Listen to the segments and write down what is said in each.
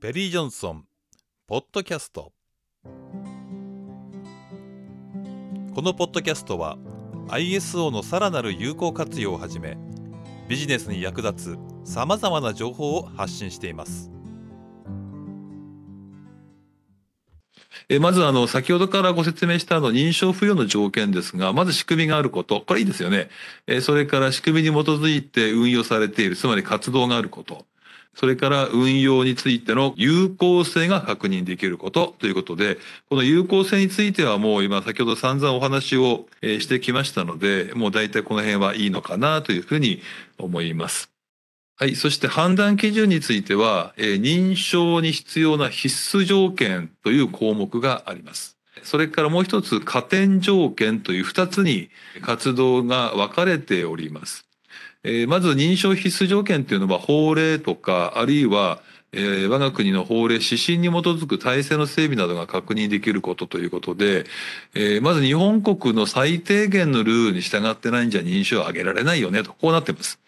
ペリー・ジョンソンポッドキャスト。このポッドキャストは ISO のさらなる有効活用をはじめビジネスに役立つさまざまな情報を発信しています。えまずあの先ほどからご説明したあの認証付与の条件ですがまず仕組みがあること。これいいですよね。えそれから仕組みに基づいて運用されているつまり活動があること。それから運用についての有効性が確認できることということで、この有効性についてはもう今先ほど散々お話をしてきましたので、もう大体この辺はいいのかなというふうに思います。はい。そして判断基準については、認証に必要な必須条件という項目があります。それからもう一つ、加点条件という二つに活動が分かれております。えー、まず認証必須条件っていうのは法令とかあるいはえー、我が国の法令指針に基づく体制の整備などが確認できることということで、えー、まず日本国の最低限のルールに従ってないんじゃ認証を上げられないよねとこうなってます。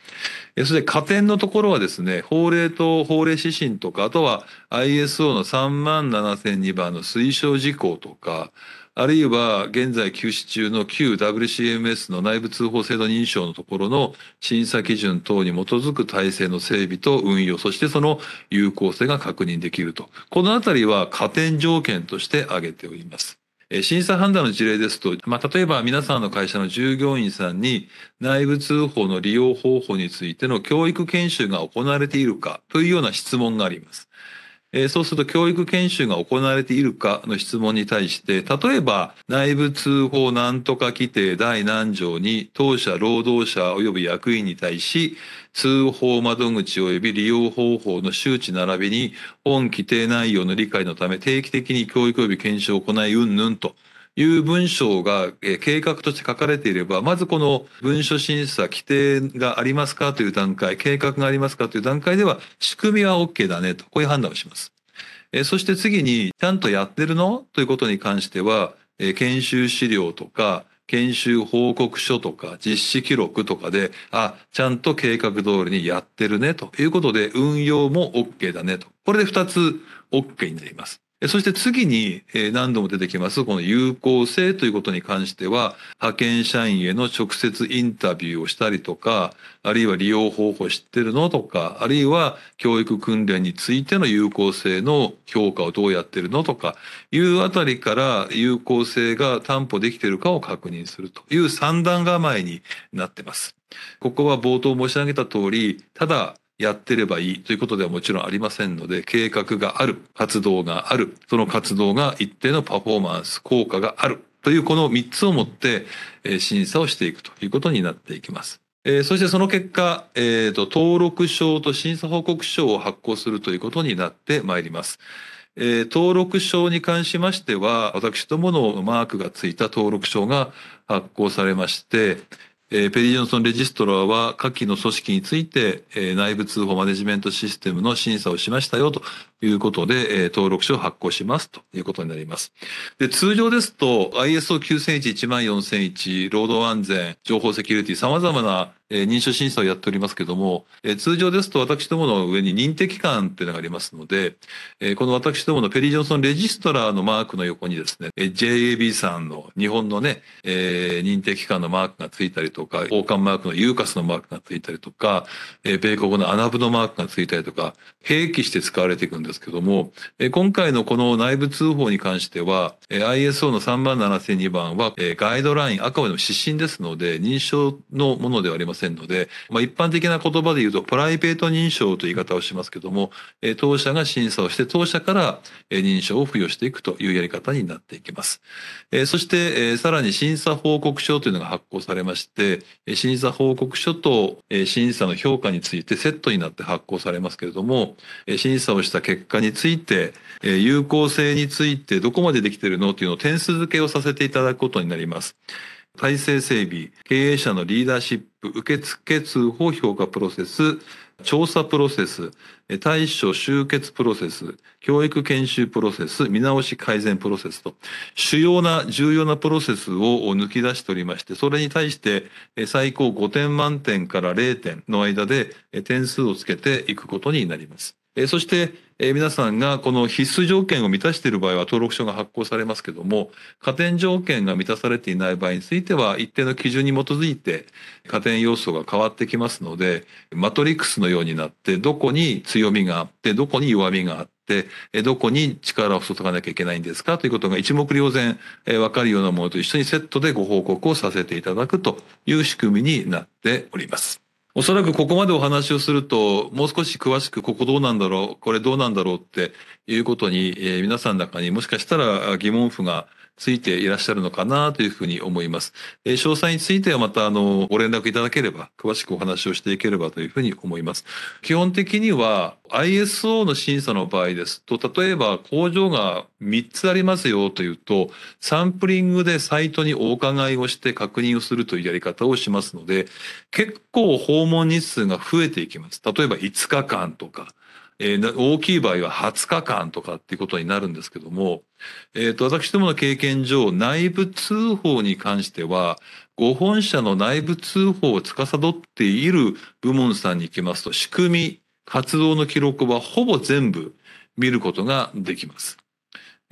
え、それで加点のところはですね法令と法令指針とかあとは ISO の3万7002番の推奨事項とかあるいは現在休止中の旧 WCMS の内部通報制度認証のところの審査基準等に基づく体制の整備と運用、そしてその有効性が確認できると。このあたりは加点条件として挙げております。審査判断の事例ですと、まあ、例えば皆さんの会社の従業員さんに内部通報の利用方法についての教育研修が行われているかというような質問があります。えー、そうすると教育研修が行われているかの質問に対して、例えば内部通報なんとか規定第何条に当社労働者及び役員に対し、通報窓口及び利用方法の周知並びに本規定内容の理解のため定期的に教育及び研修を行い、うんぬんと。いう文章が計画として書かれていれば、まずこの文書審査規定がありますかという段階、計画がありますかという段階では、仕組みは OK だねと、こういう判断をします。そして次に、ちゃんとやってるの？ということに関しては、研修資料とか、研修報告書とか実施記録とかで、あ、ちゃんと計画通りにやってるねということで運用も OK だねと。これで2つ OK になります。そして次に何度も出てきますこの有効性ということに関しては派遣社員への直接インタビューをしたりとかあるいは利用方法知ってるのとかあるいは教育訓練についての有効性の評価をどうやってるのとかいうあたりから有効性が担保できているかを確認するという三段構えになってます。ここは冒頭申し上げた通りただやってればいいということではもちろんありませんので、計画がある、活動がある、その活動が一定のパフォーマンス、効果があるというこの3つをもって審査をしていくということになっていきます。えー、そしてその結果、えーと、登録証と審査報告書を発行するということになってまいります。えー、登録証に関しましては、私どものマークがついた登録証が発行されまして、えー、ペリー・ジョンソン・レジストラーは下記の組織について、えー、内部通報マネジメントシステムの審査をしましたよということで、えー、登録書を発行しますということになります。で通常ですと ISO9001-14001 労働安全情報セキュリティ様々なえ認証審査をやっておりますけども、え通常ですと私どもの上に認定機関っていうのがありますので、えこの私どものペリー・ジョンソン・レジストラーのマークの横にですね、え JAB さんの日本のね、え認定機関のマークがついたりとか、王冠マークのユーカスのマークがついたりとか、え米国のアナブのマークがついたりとか、併記して使われていくんですですけども、今回のこの内部通報に関しては、ISO の3万7002番は、ガイドライン、あくまでも指針ですので、認証のものではありませんので、まあ、一般的な言葉で言うとプライベート認証という言い方をしますけども、当社が審査をして当社から認証を付与していくというやり方になっていきます。そして、さらに審査報告書というのが発行されまして、審査報告書と審査の評価についてセットになって発行されますけれども、審査をした結結果について、え有効性についてどこまでできてるのというのを点数付けをさせていただくことになります。体制整備、経営者のリーダーシップ、受付通報評価プロセス、調査プロセス、対処集結プロセス、教育研修プロセス、見直し改善プロセスと、主要な重要なプロセスを抜き出しておりまして、それに対して最高5点満点から0点の間で点数をつけていくことになります。えそして、え皆さんがこの必須条件を満たしている場合は登録書が発行されますけども、加点条件が満たされていない場合については、一定の基準に基づいて加点要素が変わってきますので、マトリックスのようになって、どこに強みがあって、どこに弱みがあって、どこに力を注がなきゃいけないんですかということが一目瞭然わかるようなものと一緒にセットでご報告をさせていただくという仕組みになっております。おそらくここまでお話をすると、もう少し詳しくここどうなんだろう、これどうなんだろうっていうことに、えー、皆さんの中にもしかしたら疑問符がついていらっしゃるのかなというふうに思います。えー、詳細についてはまたあのご連絡いただければ詳しくお話をしていければというふうに思います。基本的には ISO の審査の場合ですと例えば工場が3つありますよというとサンプリングでサイトにお伺いをして確認をするというやり方をしますので結構訪問日数が増えていきます。例えば5日間とかえー、大きい場合は20日間とかっていうことになるんですけども、え、ー、と、私どもの経験上、内部通報に関しては、ご本社の内部通報を司っている部門さんに行きますと、仕組み、活動の記録はほぼ全部見ることができます。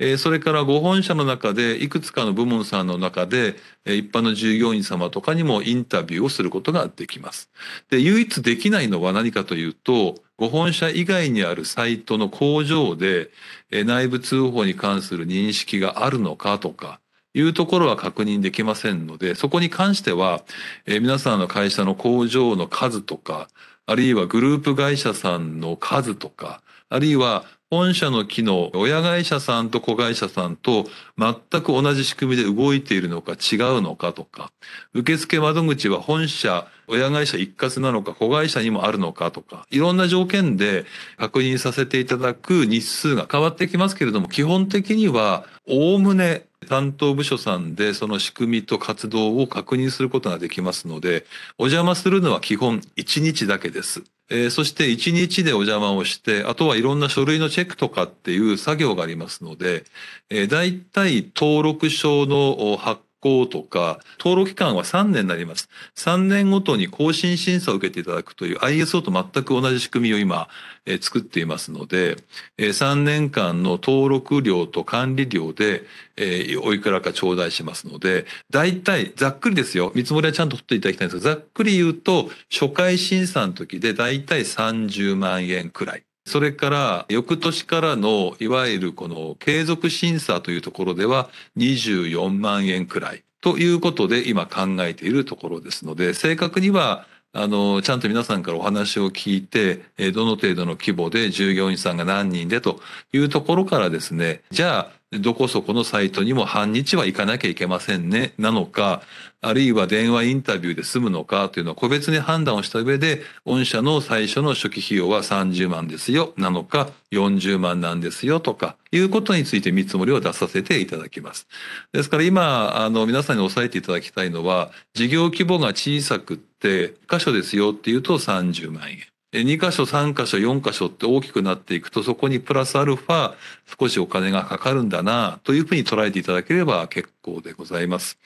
えそれからご本社の中でいくつかの部門さんの中で、え一般の従業員様とかにもインタビューをすることができます。で、唯一できないのは何かというと、ご本社以外にあるサイトの工場で、え内部通報に関する認識があるのかとか、いうところは確認できませんので、そこに関しては、え皆さんの会社の工場の数とか、あるいはグループ会社さんの数とか、あるいは本社の機能、親会社さんと子会社さんと全く同じ仕組みで動いているのか違うのかとか、受付窓口は本社、親会社一括なのか子会社にもあるのかとか、いろんな条件で確認させていただく日数が変わってきますけれども、基本的には、おおむね担当部署さんでその仕組みと活動を確認することができますので、お邪魔するのは基本1日だけです。えー、そして1日でお邪魔をして、あとはいろんな書類のチェックとかっていう作業がありますので、えー、大体登録証の発行とか、登録期間は3年になります。3年ごとに更新審査を受けていただくという ISO と全く同じ仕組みを今、えー、作っていますので、えー、3年間の登録料と管理料で、えー、おいくらか頂戴しますので、大体、ざっくりですよ。見積もりはちゃんと取っていただきたいんですが、ざっくり言うと、初回審査の時で大体30万円くらい。それから翌年からのいわゆるこの継続審査というところでは24万円くらいということで今考えているところですので正確にはあの、ちゃんと皆さんからお話を聞いて、どの程度の規模で従業員さんが何人でというところからですね、じゃあ、どこそこのサイトにも半日は行かなきゃいけませんね、なのか、あるいは電話インタビューで済むのかというのを個別に判断をした上で、御社の最初の初期費用は30万ですよ、なのか、40万なんですよとか、いうことについて見積もりを出させていただきます。ですから今、あの、皆さんに押さえていただきたいのは、事業規模が小さくって、箇所ですよっていうと30万円。2箇所、3箇所、4箇所って大きくなっていくと、そこにプラスアルファ少しお金がかかるんだな、というふうに捉えていただければ結構でございます。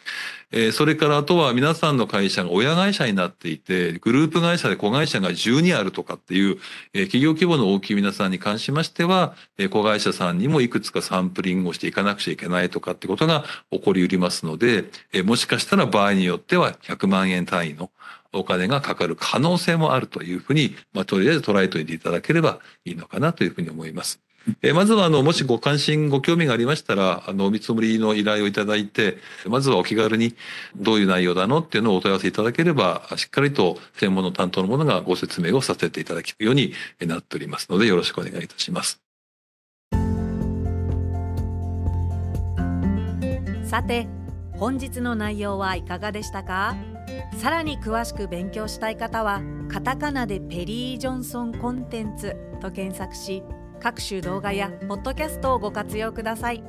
えー、それからあとは皆さんの会社が親会社になっていて、グループ会社で子会社が12あるとかっていう、えー、企業規模の大きい皆さんに関しましては、えー、子会社さんにもいくつかサンプリングをしていかなくちゃいけないとかってことが起こり得りますので、えー、もしかしたら場合によっては100万円単位のお金がかかる可能性もあるというふうに、まあ、とりあえず捉えておいていただければいいのかなというふうに思います。えまずはあのもしご関心ご興味がありましたらあの見積もりの依頼をいただいてまずはお気軽にどういう内容なのっていうのをお問い合わせいただければしっかりと専門の担当の者がご説明をさせていただけるようになっておりますのでよろしくお願いいたします。さて本日の内容はいかがでしたか？さらに詳しく勉強したい方はカタカナでペリー・ジョンソンコンテンツと検索し各種動画やポッドキャストをご活用ください。